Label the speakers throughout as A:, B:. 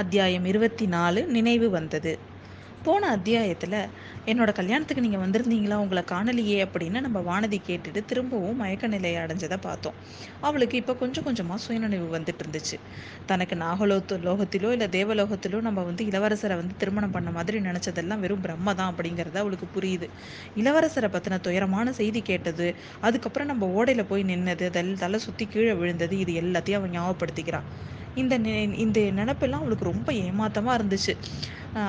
A: அத்தியாயம் இருபத்தி நாலு நினைவு வந்தது. போன அத்தியாயத்தில் என்னோட கல்யாணத்துக்கு நீங்கள் வந்திருந்தீங்களா? உங்களை காணலையே அப்படின்னு நம்ம வானதி கேட்டுட்டு திரும்பவும் மயக்க நிலையை அடைஞ்சதை பார்த்தோம். அவளுக்கு இப்போ கொஞ்சம் கொஞ்சமாக சுயநினைவு வந்துட்டு இருந்துச்சு. தனக்கு நாகலோத்து லோகத்திலோ இல்லை தேவலோகத்திலோ நம்ம வந்து இளவரசரை வந்து திருமணம் பண்ண மாதிரி நினச்சதெல்லாம் வெறும் பிரம்ம தான் அப்படிங்கிறது அவளுக்கு புரியுது. இளவரசரை பற்றின துயரமான செய்தி கேட்டது அதுக்கப்புறம் நம்ம ஓடையில் போய் நின்னது தல் தலை சுற்றி கீழே விழுந்தது இது எல்லாத்தையும் அவன் ஞாபகப்படுத்திக்கிறான். இந்த இந்த நினப்பெல்லாம் அவளுக்கு ரொம்ப ஏமாத்தமாக இருந்துச்சு.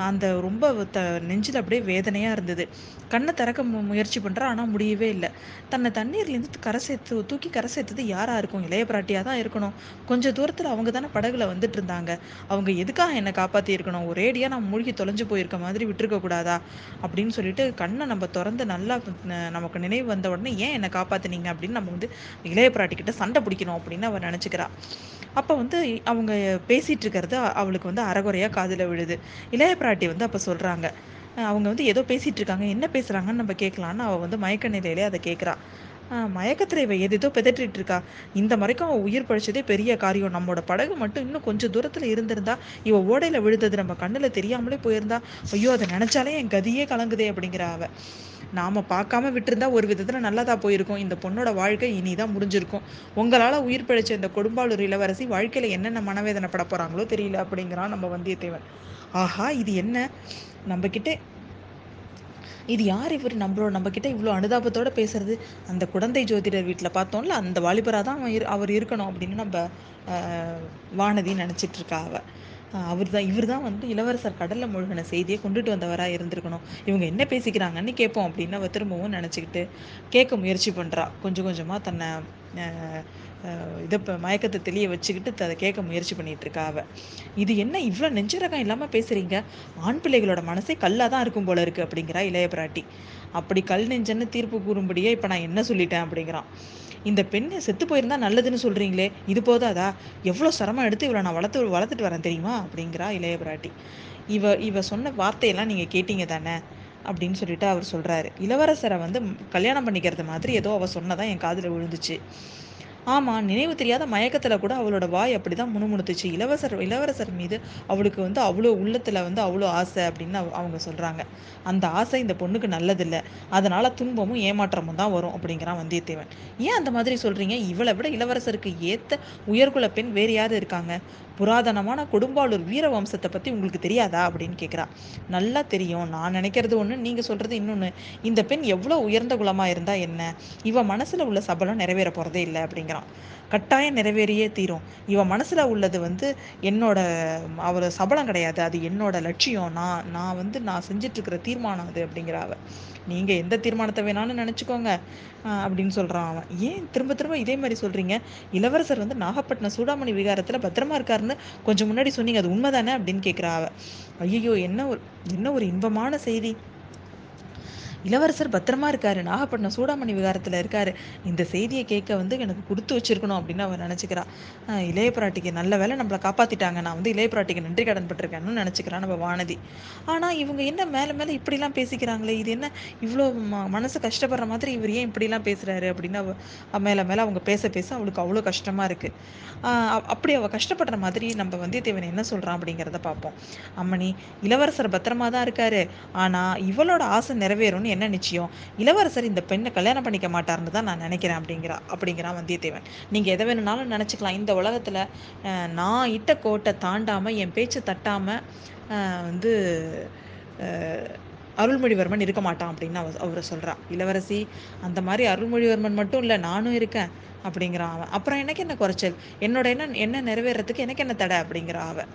A: அந்த ரொம்ப த நெஞ்சில் அப்படியே வேதனையாக இருந்தது. கண்ணை திறக்க மு முயற்சி பண்ணுறா ஆனால் முடியவே இல்லை. தன்னை தண்ணீர்லேருந்து கரை சேர்த்து தூக்கி கரை சேர்த்தது யாராக இருக்கும் இளைய பிராட்டியாக தான் இருக்கணும். கொஞ்சம் தூரத்தில் அவங்க தானே படகுல வந்துட்டு இருந்தாங்க. அவங்க எதுக்காக என்னை காப்பாற்றி இருக்கணும்? ஒரேடியாக நான் மூழ்கி தொலைஞ்சு போயிருக்க மாதிரி விட்டுருக்க கூடாதா? அப்படின்னு சொல்லிட்டு கண்ணை நம்ம திறந்து நல்லா நமக்கு நினைவு வந்த உடனே ஏன் என்னை காப்பாற்றினீங்க அப்படின்னு நம்ம வந்து இளைய பிராட்டிக்கிட்ட சண்டை பிடிக்கணும் அப்படின்னு அவன் நினச்சிக்கிறா. அப்போ வந்து அவங்க பேசிகிட்டு இருக்கிறது அவளுக்கு வந்து அறகுறையாக காதில் விழுது. இளைய பிராட்டி வந்து அப்போ சொல்கிறாங்க அவங்க வந்து ஏதோ பேசிகிட்டு இருக்காங்க. என்ன பேசுகிறாங்கன்னு நம்ம கேட்கலான்னு அவள் வந்து மயக்க நிலையிலே அதை கேட்குறா மயக்கத்தில் இவ எதோ பிதற்றிட்டு இருக்கா. இந்த மறைக்கும் அவள் உயிர் பழிச்சதே பெரிய காரியம். நம்மளோட படகு மட்டும் இன்னும் கொஞ்சம் தூரத்தில் இருந்திருந்தா இவ ஓடையில் விழுந்தது நம்ம கண்ணில் தெரியாமலே போயிருந்தா. ஐயோ அதை நினச்சாலே என் கதியே கலங்குதே அப்படிங்கிற அவ. நாம பார்க்காம விட்டுருந்தா ஒரு விதத்தில் நல்லதாக போயிருக்கும். இந்த பொண்ணோட வாழ்க்கை இனிதான் முடிஞ்சிருக்கும். உங்களால் உயிர் பிழைச்ச இந்த கொடும்பாளூர் இளவரசி வாழ்க்கையில் என்னென்ன மனவேதனைப்பட போகிறாங்களோ தெரியல அப்படிங்கிறான் நம்ம வந்தியத்தேவன். ஆஹா இது என்ன? நம்மக்கிட்ட இது யார் இவர்? நம்மளோட நம்மக்கிட்ட இவ்வளோ அனுதாபத்தோடு பேசுறது? அந்த குழந்தை ஜோதிடர் வீட்டில் பார்த்தோம்ல அந்த வாலிபராக தான் அவன் அவர் இருக்கணும் அப்படின்னு நம்ம வானதி நினச்சிட்டு இருக்கா அவள் அவர் தான் இவர் தான் வந்து இளவரசர் கடலில் மூழ்கின செய்தியை கொண்டுட்டு வந்தவராக இருந்திருக்கணும். இவங்க என்ன பேசிக்கிறாங்கன்னு கேட்போம் அப்படின்னு அவள் திரும்பவும் நினச்சிக்கிட்டு கேட்க முயற்சி பண்ணுறா கொஞ்சம் கொஞ்சமாக தன்னை இதை இப்போ மயக்கத்தை தெளிய வச்சுக்கிட்டு அதை கேட்க முயற்சி பண்ணிட்டு இருக்கா அவ. இது என்ன இவ்வளோ நெஞ்சிரகம் இல்லாமல் பேசுறீங்க? ஆண் பிள்ளைகளோட மனசே கல்லாக தான் இருக்கும் போல இருக்கு அப்படிங்கிறா இளைய பிராட்டி. அப்படி கல் நெஞ்சன்னு தீர்ப்பு கூறும்படியே இப்போ நான் என்ன சொல்லிட்டேன் அப்படிங்கிறான். இந்த பெண்ணை செத்து போயிருந்தா நல்லதுன்னு சொல்றீங்களே இது போதாதா? எவ்வளோ சிரமம் எடுத்து இவளை நான் வளர்த்து வளர்த்துட்டு வரேன் தெரியுமா? அப்படிங்கிறா இளைய பிராட்டி. இவ இவ சொன்ன வார்த்தையெல்லாம் நீங்கள் கேட்டீங்க தானே? அப்படின்னு சொல்லிட்டு அவர் சொல்கிறாரு இளவரசரை வந்து கல்யாணம் பண்ணிக்கிறது மாதிரி ஏதோ அவள் சொன்னதான் என் காதில் விழுந்துச்சு. ஆமாம் நினைவு தெரியாத மயக்கத்தில் கூட அவளோட வாய் அப்படி தான் முணுமுணுத்துச்சு. இளவரசர் இளவரசர் மீது அவளுக்கு வந்து அவ்வளோ உள்ளத்தில் வந்து அவ்வளோ ஆசை அப்படின்னு அவங்க சொல்கிறாங்க அந்த ஆசை இந்த பொண்ணுக்கு நல்லதில்லை. அதனால் துன்பமும் ஏமாற்றமும் தான் வரும் அப்படிங்கிறான் வந்தியத்தேவன். ஏன் அந்த மாதிரி சொல்கிறீங்க இவளை விட இளவரசருக்கு ஏற்ற உயர்குல பெண் வேறு யார் இருக்காங்க? புராதனமான கொடும்பாளூர் வீர வம்சத்தை பற்றி உங்களுக்கு தெரியாதா அப்படின்னு கேட்குறா நல்லா தெரியும். நான் நினைக்கிறது ஒன்று நீங்கள் சொல்கிறது இன்னொன்று இந்த பெண் எவ்வளோ உயர்ந்த குலமாக இருந்தால் என்ன? இவ மனசில் உள்ள சபலம் நிறைவேற போகிறதே இல்லை நினைக்கிறான். கட்டாயம் நிறைவேறியே தீரும். இவன் மனசில் உள்ளது வந்து என்னோட அவர் சபலம் கிடையாது. அது என்னோட லட்சியம். நான் நான் வந்து நான் செஞ்சிட்ருக்கிற தீர்மானம் அது அப்படிங்கிற அவ. நீங்கள் எந்த தீர்மானத்தை வேணாலும் நினச்சிக்கோங்க அப்படின்னு சொல்கிறான் அவன். ஏன் திரும்ப திரும்ப இதே மாதிரி சொல்கிறீங்க இளவரசர் வந்து நாகப்பட்டினம் சூடாமணி விகாரத்தில் பத்திரமா இருக்காருன்னு கொஞ்சம் முன்னாடி சொன்னீங்க. அது உண்மைதானே அப்படின்னு கேட்குறா அவ. ஐயோ என்ன ஒரு என்ன ஒரு இன்பமான செய்தி? இளவரசர் பத்திரமா இருக்காரு. நாகப்பட்டினம் சூடாமணி விகாரத்தில் இருக்காரு. இந்த செய்தியை கேட்க வந்து எனக்கு கொடுத்து வச்சிருக்கணும் அப்படின்னு அவர் நினச்சிக்கிறா. இளைய பிராட்டிக்கு நல்ல வேலை நம்மளை காப்பாற்றிட்டாங்க நான் வந்து இளைய பிராட்டிக்கு நன்றி கடன் பட்டிருக்கேன்னு நினச்சிக்கிறான் நம்ம வானதி. ஆனால் இவங்க என்ன மேலே மேலே இப்படிலாம் பேசிக்கிறாங்களே? இது என்ன இவ்வளோ ம மனசு கஷ்டப்படுற மாதிரி இவர் ஏன் இப்படிலாம் பேசுகிறாரு அப்படின்னு அவ மேலே மேலே அவங்க பேச பேச அவளுக்கு அவ்வளோ கஷ்டமாக இருக்குது அப்படி அவள் கஷ்டப்படுற மாதிரி நம்ம வந்தியத்தேவன் என்ன சொல்கிறான் அப்படிங்கிறத பார்ப்போம். அம்மணி இளவரசர் பத்திரமா தான் இருக்காரு. ஆனால் இவளோட ஆசை நிறைவேறும்னு என்ன நிச்சயம்? இளவரசர் இந்த பெண்ணை கல்யாணம் பண்ணிக்க மாட்டார்னு தான் நான் நினைக்கிறேன் அப்படிங்கிறா அப்படிங்கிறான் வந்தியத்தேவன். நீங்கள் எதை வேணும்னாலும் நினச்சிக்கலாம். இந்த உலகத்தில் நான் இட்ட கோட்டை தாண்டாமல் என் பேச்சை தட்டாமல் வந்து அருள்மொழிவர்மன் இருக்க மாட்டான் அப்படின்னு அவ அவரை சொல்கிறா இளவரசி அந்த மாதிரி அருள்மொழிவர்மன் மட்டும் இல்லை நானும் இருக்கேன் அப்படிங்கிறான் அவன். அப்புறம் எனக்கு என்ன குறைச்சல்? என்னோட என்ன என்ன நிறைவேறதுக்கு எனக்கு என்ன தடை அப்படிங்கிறா அவன்.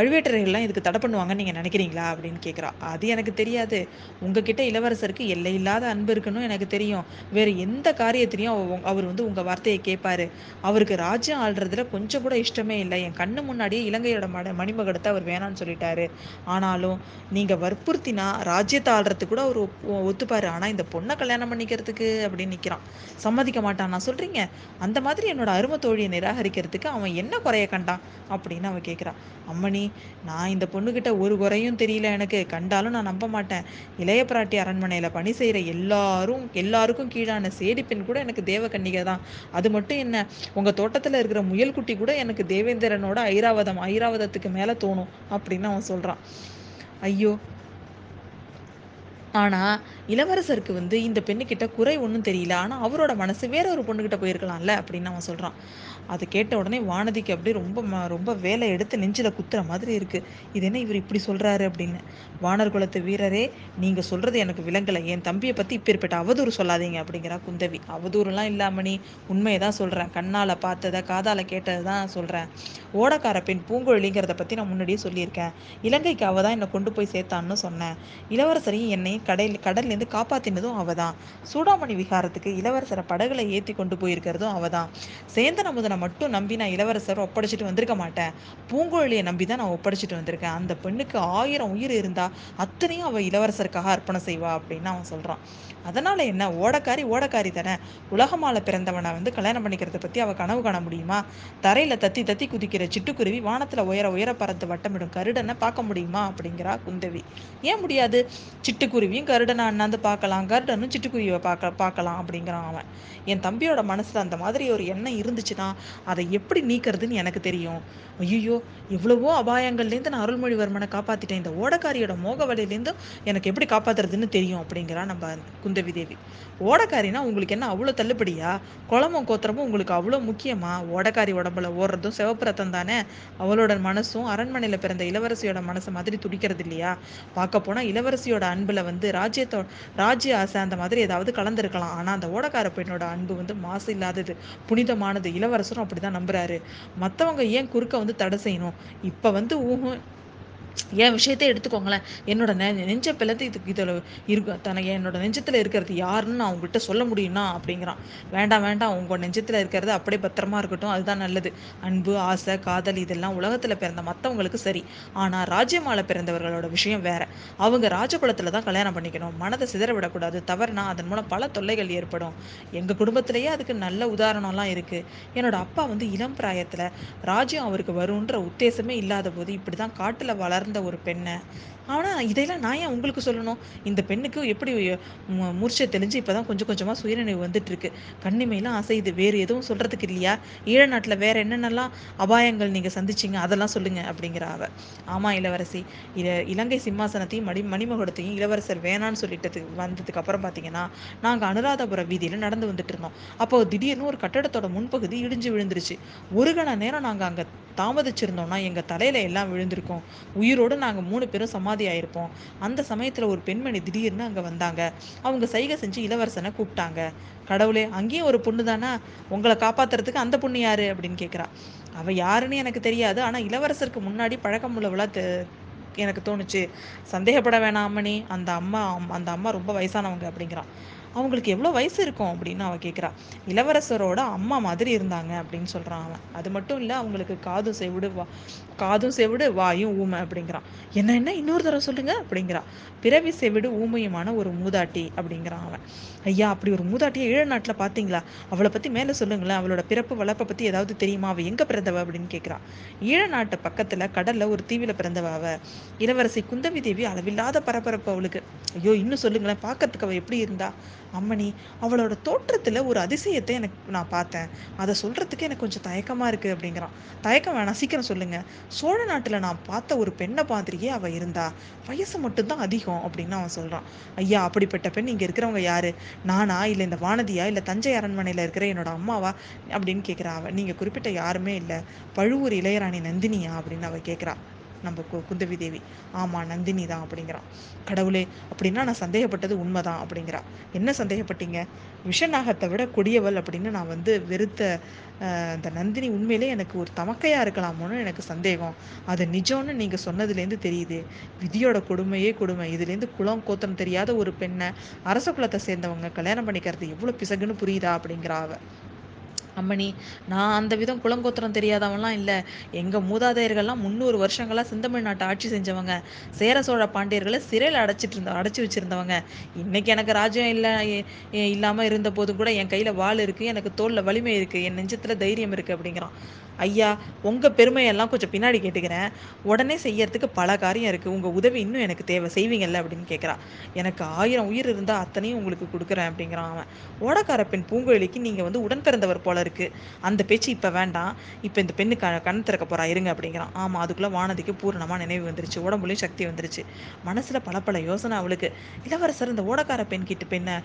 A: பழுவேட்டரையர்கள்லாம் இதுக்கு தடை பண்ணுவாங்கன்னு நீங்கள் நினைக்கிறீங்களா அப்படின்னு கேட்குறா அது எனக்கு தெரியாது. உங்ககிட்ட இளவரசருக்கு எல்லை இல்லாத அன்பு இருக்குன்னு எனக்கு தெரியும். வேறு எந்த காரியத்திலையும் அவர் வந்து உங்கள் வார்த்தையை கேட்பாரு அவருக்கு ராஜ்யம் ஆள்றதுல கொஞ்சம் கூட இஷ்டமே இல்லை. என் கண்ணு முன்னாடியே இலங்கையோட மட மணிமகடத்தை அவர் வேணான்னு சொல்லிட்டாரு. ஆனாலும் நீங்கள் வற்புறுத்தினா ராஜ்யத்தை ஆள்றதுக்கு கூட அவர் ஒத்துப்பாரு. ஆனால் இந்த பொண்ணை கல்யாணம் பண்ணிக்கிறதுக்கு அப்படின்னு நிற்கிறான் சம்மதிக்க மாட்டான். நான் சொல்கிறீங்க அந்த மாதிரி என்னோட அருமை தோழியை நிராகரிக்கிறதுக்கு அவன் என்ன குறைய கண்டான் அப்படின்னு அவன் கேட்குறான் அம்மணி நான் இந்த பொண்ணுக்கிட்ட ஒரு குறையும் தெரியல எனக்கு. கண்டாலும் நான் நம்ப மாட்டேன். இளைய பிராட்டி அரண்மனையில் பணி செய்கிற எல்லாரும் எல்லாருக்கும் கீழான சேடி பெண் கூட எனக்கு தேவகன்னிகை தான். அது மட்டும் என்ன உங்கள் தோட்டத்தில் இருக்கிற முயல் குட்டி கூட எனக்கு தேவேந்திரனோட ஐராவதம் ஐராவதத்துக்கு மேலே தோணும் அப்படின்னு அவன் சொல்கிறான் ஐயோ ஆனால் இளவரசருக்கு வந்து இந்த பெண்ணுக்கிட்ட குறை ஒன்றும் தெரியல. ஆனால் அவரோட மனசு வேற ஒரு பொண்ணுக்கிட்ட போயிருக்கலாம்ல அப்படின்னு அவன் சொல்கிறான் அதை கேட்ட உடனே வானதிக்கு அப்படியே ரொம்ப ரொம்ப வேலை எடுத்து நெஞ்சில் குத்துற மாதிரி இருக்குது இது என்ன இவர் இப்படி சொல்கிறாரு அப்படின்னு. வானர் குலத்து வீரரே நீங்கள் சொல்கிறது எனக்கு விளங்கலை. என் தம்பியை பற்றி இப்பேற்பட்ட அவதூறு சொல்லாதீங்க அப்படிங்கிறா குந்தவி. அவதூறுலாம் இல்லாம நீ உண்மையை தான் சொல்கிறேன் கண்ணால் பார்த்ததை காதால் கேட்டதை தான் சொல்கிறேன் ஓடக்கார பெண் பூங்குழலிங்கிறத பற்றி நான் முன்னாடியே சொல்லியிருக்கேன். இலங்கைக்கு அவள் தான் என்னை கொண்டு போய் சேர்த்தான்னு சொன்னேன். இளவரசரையும் என்னையும் கடல் கடல்லேருந்து காப்பாற்றினதும் அவள் தான் சூடாமணி விகாரத்துக்கு இளவரசரை படகுல ஏற்றி கொண்டு போயிருக்கிறதும் அவ தான் சேந்தன முதனை மட்டும் நம்பி நான் இளவரசரை ஒப்படைச்சிட்டு வந்திருக்க மாட்டேன். பூங்குழலியை நம்பி தான் நான் ஒப்படைச்சிட்டு வந்திருக்கேன். அந்த பெண்ணுக்கு ஆயிரம் உயிர் இருந்தா அத்தனையும் அவள் இளவரசருக்காக அர்ப்பணம் செய்வா அப்படின்னு அவன் சொல்கிறான் அதனால என்ன? ஓடக்காரி ஓடக்காரி தானே. உலகமால பிறந்தவனை வந்து கல்யாணம் பண்ணிக்கிறத பற்றி அவள் கனவு காண முடியுமா? தரையில் தத்தி தத்தி குதிக்கிற சிட்டுக்குருவி வானத்தில் உயர உயர பறந்து வட்டமிடும் கருடனை பார்க்க முடியுமா? அப்படிங்கிறா குந்தவி. ஏன் முடியாது? சிட்டுக்குருவி சிட்டுக்குருவியும் கருடனை அண்ணாந்து பார்க்கலாம் கருடனும் சிட்டுக்குருவியை பார்க்க பார்க்கலாம் அப்படிங்கிறான் அவன். என் தம்பியோட மனசில் அந்த மாதிரி ஒரு எண்ணம் இருந்துச்சுன்னா அதை எப்படி நீக்கிறதுன்னு எனக்கு தெரியும். ஐயோ எவ்வளவோ அபாயங்கள்லேருந்து நான் அருள்மொழிவர்மனை காப்பாற்றிட்டேன் இந்த ஓடக்காரியோட மோக வலையிலேருந்தும் எனக்கு எப்படி காப்பாற்றுறதுன்னு தெரியும் அப்படிங்கிறா நம்ம குந்தவி தேவி. ஓடக்காரினா உங்களுக்கு என்ன அவ்வளோ தள்ளுபடியா? குளமும் கோத்திரமும் உங்களுக்கு அவ்வளோ முக்கியமா? ஓடக்காரி உடம்புல ஓடுறதும் சிவப்பு ரத்தம் தானே? அவளோட மனசும் அரண்மனையில் பிறந்த இளவரசியோட மனசு மாதிரி துடிக்கிறது இல்லையா? பார்க்க போனால் இளவரசியோட அன்பில் வந்து ராஜ்யத்தோ ராஜ்ய ஆசை அந்த மாதிரி ஏதாவது கலந்துருக்கலாம். ஆனால் அந்த ஓடக்கார பெண்ணோட அன்பு வந்து மாசு இல்லாதது புனிதமானது. இளவரசரும் அப்படிதான் நம்புறாரு. மற்றவங்க ஏன் குறுக்க வந்து தடை செய்யணும்? இப்போ வந்து ஊகம் என் விஷயத்தை எடுத்துக்கோங்களேன். என்னோட நெ நெஞ்ச பிளந்து இதுக்கு இதில் இருக்கு தனக்கு என்னோட நெஞ்சத்தில் இருக்கிறது யாருன்னு நான் உங்ககிட்ட சொல்ல முடியும்னா அப்படிங்கிறான். வேண்டாம் வேண்டாம். உங்கள் நெஞ்சத்தில் இருக்கிறது அப்படியே பத்திரமா இருக்கட்டும். அதுதான் நல்லது. அன்பு ஆசை காதல் இதெல்லாம் உலகத்தில் பிறந்த மற்றவங்களுக்கு சரி. ஆனால் ராஜ்யமால பிறந்தவர்களோட விஷயம் வேற. அவங்க ராஜகுலத்தில் தான் கல்யாணம் பண்ணிக்கணும். மனதை சிதற விடக்கூடாது. தவறுனா அதன் மூலம் பல தொல்லைகள் ஏற்படும். எங்கள் குடும்பத்திலேயே அதுக்கு நல்ல உதாரணம்லாம் இருக்குது என்னோட அப்பா வந்து இளம் பிராயத்தில் ராஜ்யம் அவருக்கு வரும்ன்ற உத்தேசமே இல்லாத போது இப்படி தான் காட்டில் வளர்ந்த ஒரு பெண்ணை. ஆனால் இதையெல்லாம் நான் ஏன் உங்களுக்கு சொல்லணும்? இந்த பெண்ணுக்கு எப்படி மூர்ச்சை தெளிஞ்சு இப்போ தான் கொஞ்சம் கொஞ்சமாக சுயநினைவு வந்துட்டு இருக்கு கண்ணிமையெல்லாம் அசையுது வேறு எதுவும் சொல்கிறதுக்கு இல்லையா? ஈழ நாட்டில் வேறு என்னென்னலாம் அபாயங்கள் நீங்கள் சந்திச்சீங்க? அதெல்லாம் சொல்லுங்க அப்படிங்கிற அவ. ஆமாம் இளவரசி. இல இலங்கை சிம்மாசனத்தையும் மணி மணிமகுடத்தையும் இளவரசர் வேணான்னு சொல்லிட்டது வந்ததுக்கு அப்புறம் பார்த்தீங்கன்னா நாங்கள் அனுராதபுரம் வீதியில் நடந்து வந்துட்டு இருந்தோம். அப்போ திடீர்னு ஒரு கட்டடத்தோட முன்பகுதி இடிஞ்சு விழுந்துருச்சு. ஒரு கண நேரம் நாங்கள் அங்கே தாமதிச்சிருந்தோம்னா எங்கள் தலையில எல்லாம் விழுந்திருக்கும். உயிரோடு நாங்கள் மூணு பேரும் சமாதி ஆயிருப்போம். அந்த சமயத்தில் ஒரு பெண்மணி திடீர்னு அங்கே வந்தாங்க. அவங்க சைகை செஞ்சு இளவரசனை கூப்பிட்டாங்க. கடவுளே அங்கேயும் ஒரு பொண்ணு தானா? உங்களை காப்பாத்துறதுக்கு அந்த பொண்ணு யாரு? அப்படின்னு கேட்குறா அவள் யாருன்னு எனக்கு தெரியாது. ஆனால் இளவரசருக்கு முன்னாடி பழக்கம் உள்ளவளா தெ எனக்கு தோணுச்சு. சந்தேகப்பட வேணாம் அம்மணி அந்த அம்மா அந்த அம்மா ரொம்ப வயசானவங்க அப்படிங்கிறான் அவங்களுக்கு எவ்வளோ வயசு இருக்கும் அப்படின்னு அவ கேட்குறான் இளவரசரோட அம்மா மாதிரி இருந்தாங்க அப்படின்னு சொல்கிறான் அவன். அது மட்டும் இல்லை அவங்களுக்கு காதும் செவிடு வா காதும் செவிடு வாயும் ஊமை அப்படிங்கிறான். என்ன என்ன? இன்னொரு தடவை சொல்லுங்க அப்படிங்கிறா. பிறவி செவிடு ஊமையுமான ஒரு மூதாட்டி அப்படிங்கிறான் அவன். ஐயா அப்படி ஒரு மூதாட்டியை ஈழ நாட்டில் பார்த்தீங்களா? அவளை பற்றி மேலே சொல்லுங்களேன். அவளோட பிறப்பு வளர்ப்பை பற்றி ஏதாவது தெரியுமா? அவள் எங்கே பிறந்தவ அப்படின்னு கேட்குறான் ஈழ நாட்டு பக்கத்தில் கடலில் ஒரு தீவில் பிறந்தவ அவ. இளவரசி குந்தவி தேவி அளவில்லாத பரபரப்பு அவளுக்கு. ஐயோ இன்னும் சொல்லுங்களேன் பார்க்கறதுக்கு அவள் எப்படி இருந்தா? அம்மணி அவளோட தோற்றத்தில் ஒரு அதிசயத்தை எனக்கு நான் பார்த்தேன். அதை சொல்கிறதுக்கு எனக்கு கொஞ்சம் தயக்கமாக இருக்குது அப்படிங்கிறான். தயக்கம் வேணாம் சீக்கிரம் சொல்லுங்க. சோழ நாட்டில் நான் பார்த்த ஒரு பெண்ணை மாதிரியே அவள் இருந்தா? வயசு மட்டும்தான் அதிகம் அப்படின்னு அவன் சொல்கிறான் ஐயா அப்படிப்பட்ட பெண் இங்கே இருக்கிறவங்க யாரு? நானா இல்லை இந்த வானதியா இல்லை தஞ்சை அரண்மனையில் இருக்கிற என்னோட அம்மாவா? அப்படின்னு கேட்குறா அவன் நீங்கள் குறிப்பிட்ட யாருமே இல்லை. பழுவூர் இளையராணி நந்தினியா? அப்படின்னு அவள் கேட்குறா நம்ம கு குந்தவி தேவி. ஆமாம் நந்தினி தான் அப்படிங்கிறான். கடவுளே அப்படின்னா நான் சந்தேகப்பட்டது உண்மைதான் அப்படிங்கிறா என்ன சந்தேகப்பட்டீங்க? விஷநாகத்தை விட கொடியவள் அப்படின்னு நான் வந்து வெறுத்த அந்த நந்தினி உண்மையிலே எனக்கு ஒரு தமக்கையாக இருக்கலாமோன்னு எனக்கு சந்தேகம். அது நிஜம்னு நீங்கள் சொன்னதுலேருந்து தெரியுது. விதியோட கொடுமையே கொடுமை. இதுலேருந்து குளம் கோத்தம் தெரியாத ஒரு பெண்ணை அரச குலத்தை சேர்ந்தவங்க கல்யாணம் பண்ணிக்கிறது எவ்வளோ பிசகுன்னு புரியுதா அப்படிங்கிறா அவ. அம்மணி நான் அந்த விதம் குளங்கோத்திரம் தெரியாதவன்லாம் இல்லை. எங்கள் மூதாதையர்கள்லாம் முந்நூறு வருஷங்களா செந்தமிழ் நாட்டை ஆட்சி செஞ்சவங்க. சேர சோழ பாண்டியர்களை சிறையில் அடைச்சிட்டு இருந்த அடைச்சி வச்சிருந்தவங்க. இன்னைக்கு எனக்கு ராஜ்யம் இல்லை இல்லாமல் இருந்த போதும் கூட என் கையில் வாள் இருக்குது எனக்கு தோளில் வலிமை இருக்குது என் நெஞ்சத்தில் தைரியம் இருக்குது அப்படிங்கிறான். ஐயா உங்கள் பெருமையெல்லாம் கொஞ்சம் பின்னாடி கேட்டுக்கிறேன். உடனே செய்யறதுக்கு பல காரியம் இருக்குது உங்கள் உதவி இன்னும் எனக்கு தேவை. செய்வீங்கல்ல அப்படின்னு கேட்குறா எனக்கு ஆயிரம் உயிர் இருந்தால் அத்தனையும் உங்களுக்கு கொடுக்குறேன் அப்படிங்கிறான் அவன். ஓடக்கார பெண் பூங்குழலிக்கு நீங்கள் வந்து உடன் பிறந்தவர் போல இருக்குது அந்த பேச்சு இப்போ வேண்டாம். இப்போ இந்த பெண்ணு க கண் திறக்க போகிறா இருங்க அப்படிங்கிறான். ஆமாம் அதுக்குள்ளே வானதிக்கு பூரணமாக நினைவு வந்துருச்சு. உடம்புலையும் சக்தி வந்துருச்சு. மனசில் பல பல யோசனை அவளுக்கு. இளவரசர் இந்த ஓடக்கார பெண் கிட்ட பெண்ணை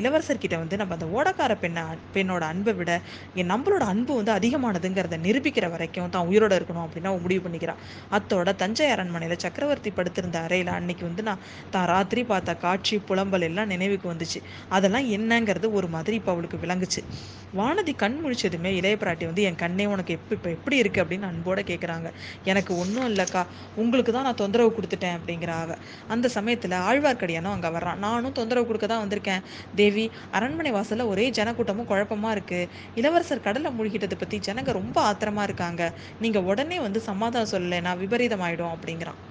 A: இளவரசர் கிட்ட வந்து நம்ம அந்த ஓடக்கார பெண்ணை பெண்ணோட அன்பை விட என் நம்மளோட அன்பு வந்து அதிகமானதுங்கிறத நிரூபிக்கிற வரைக்கும் தான் உயிரோட இருக்கணும் அப்படின்னு அவன் முடிவு பண்ணிக்கிறான். அத்தோட தஞ்சை அரண்மனையில் சக்கரவர்த்தி படுத்திருந்த அறையில் அன்னைக்கு வந்து நான் தான் ராத்திரி பார்த்த காட்சி புலம்பல் எல்லாம் நினைவுக்கு வந்துச்சு. அதெல்லாம் என்னங்கிறது ஒரு மாதிரி இப்போ அவளுக்கு விளங்குச்சு. வானதி கண் முழிச்சதுமே இளைய பிராட்டி வந்து என் கண்ணே உனக்கு எப்போ இப்போ எப்படி இருக்கு? அப்படின்னு அன்போட கேட்குறாங்க எனக்கு ஒன்றும் இல்லைக்கா. உங்களுக்கு தான் நான் தொந்தரவு கொடுத்துட்டேன் அப்படிங்கிற அவ அந்த சமயத்தில் ஆழ்வார்க்கடியானும் அங்கே வர்றான். நானும் தொந்தரவு கொடுக்க தான் வந்திருக்கேன். தேவி அரண்மனை வாசலில் ஒரே ஜனக்கூட்டமும் குழப்பமா இருக்கு. இளவரசர் கடலை மூழ்கிட்டதை பற்றி ஜனங்க ரொம்ப ஆத்திரமா இருக்காங்க. நீங்கள் உடனே வந்து சமாதானம் சொல்லலைன்னா விபரீதம் ஆயிடும் அப்படிங்கிறான்.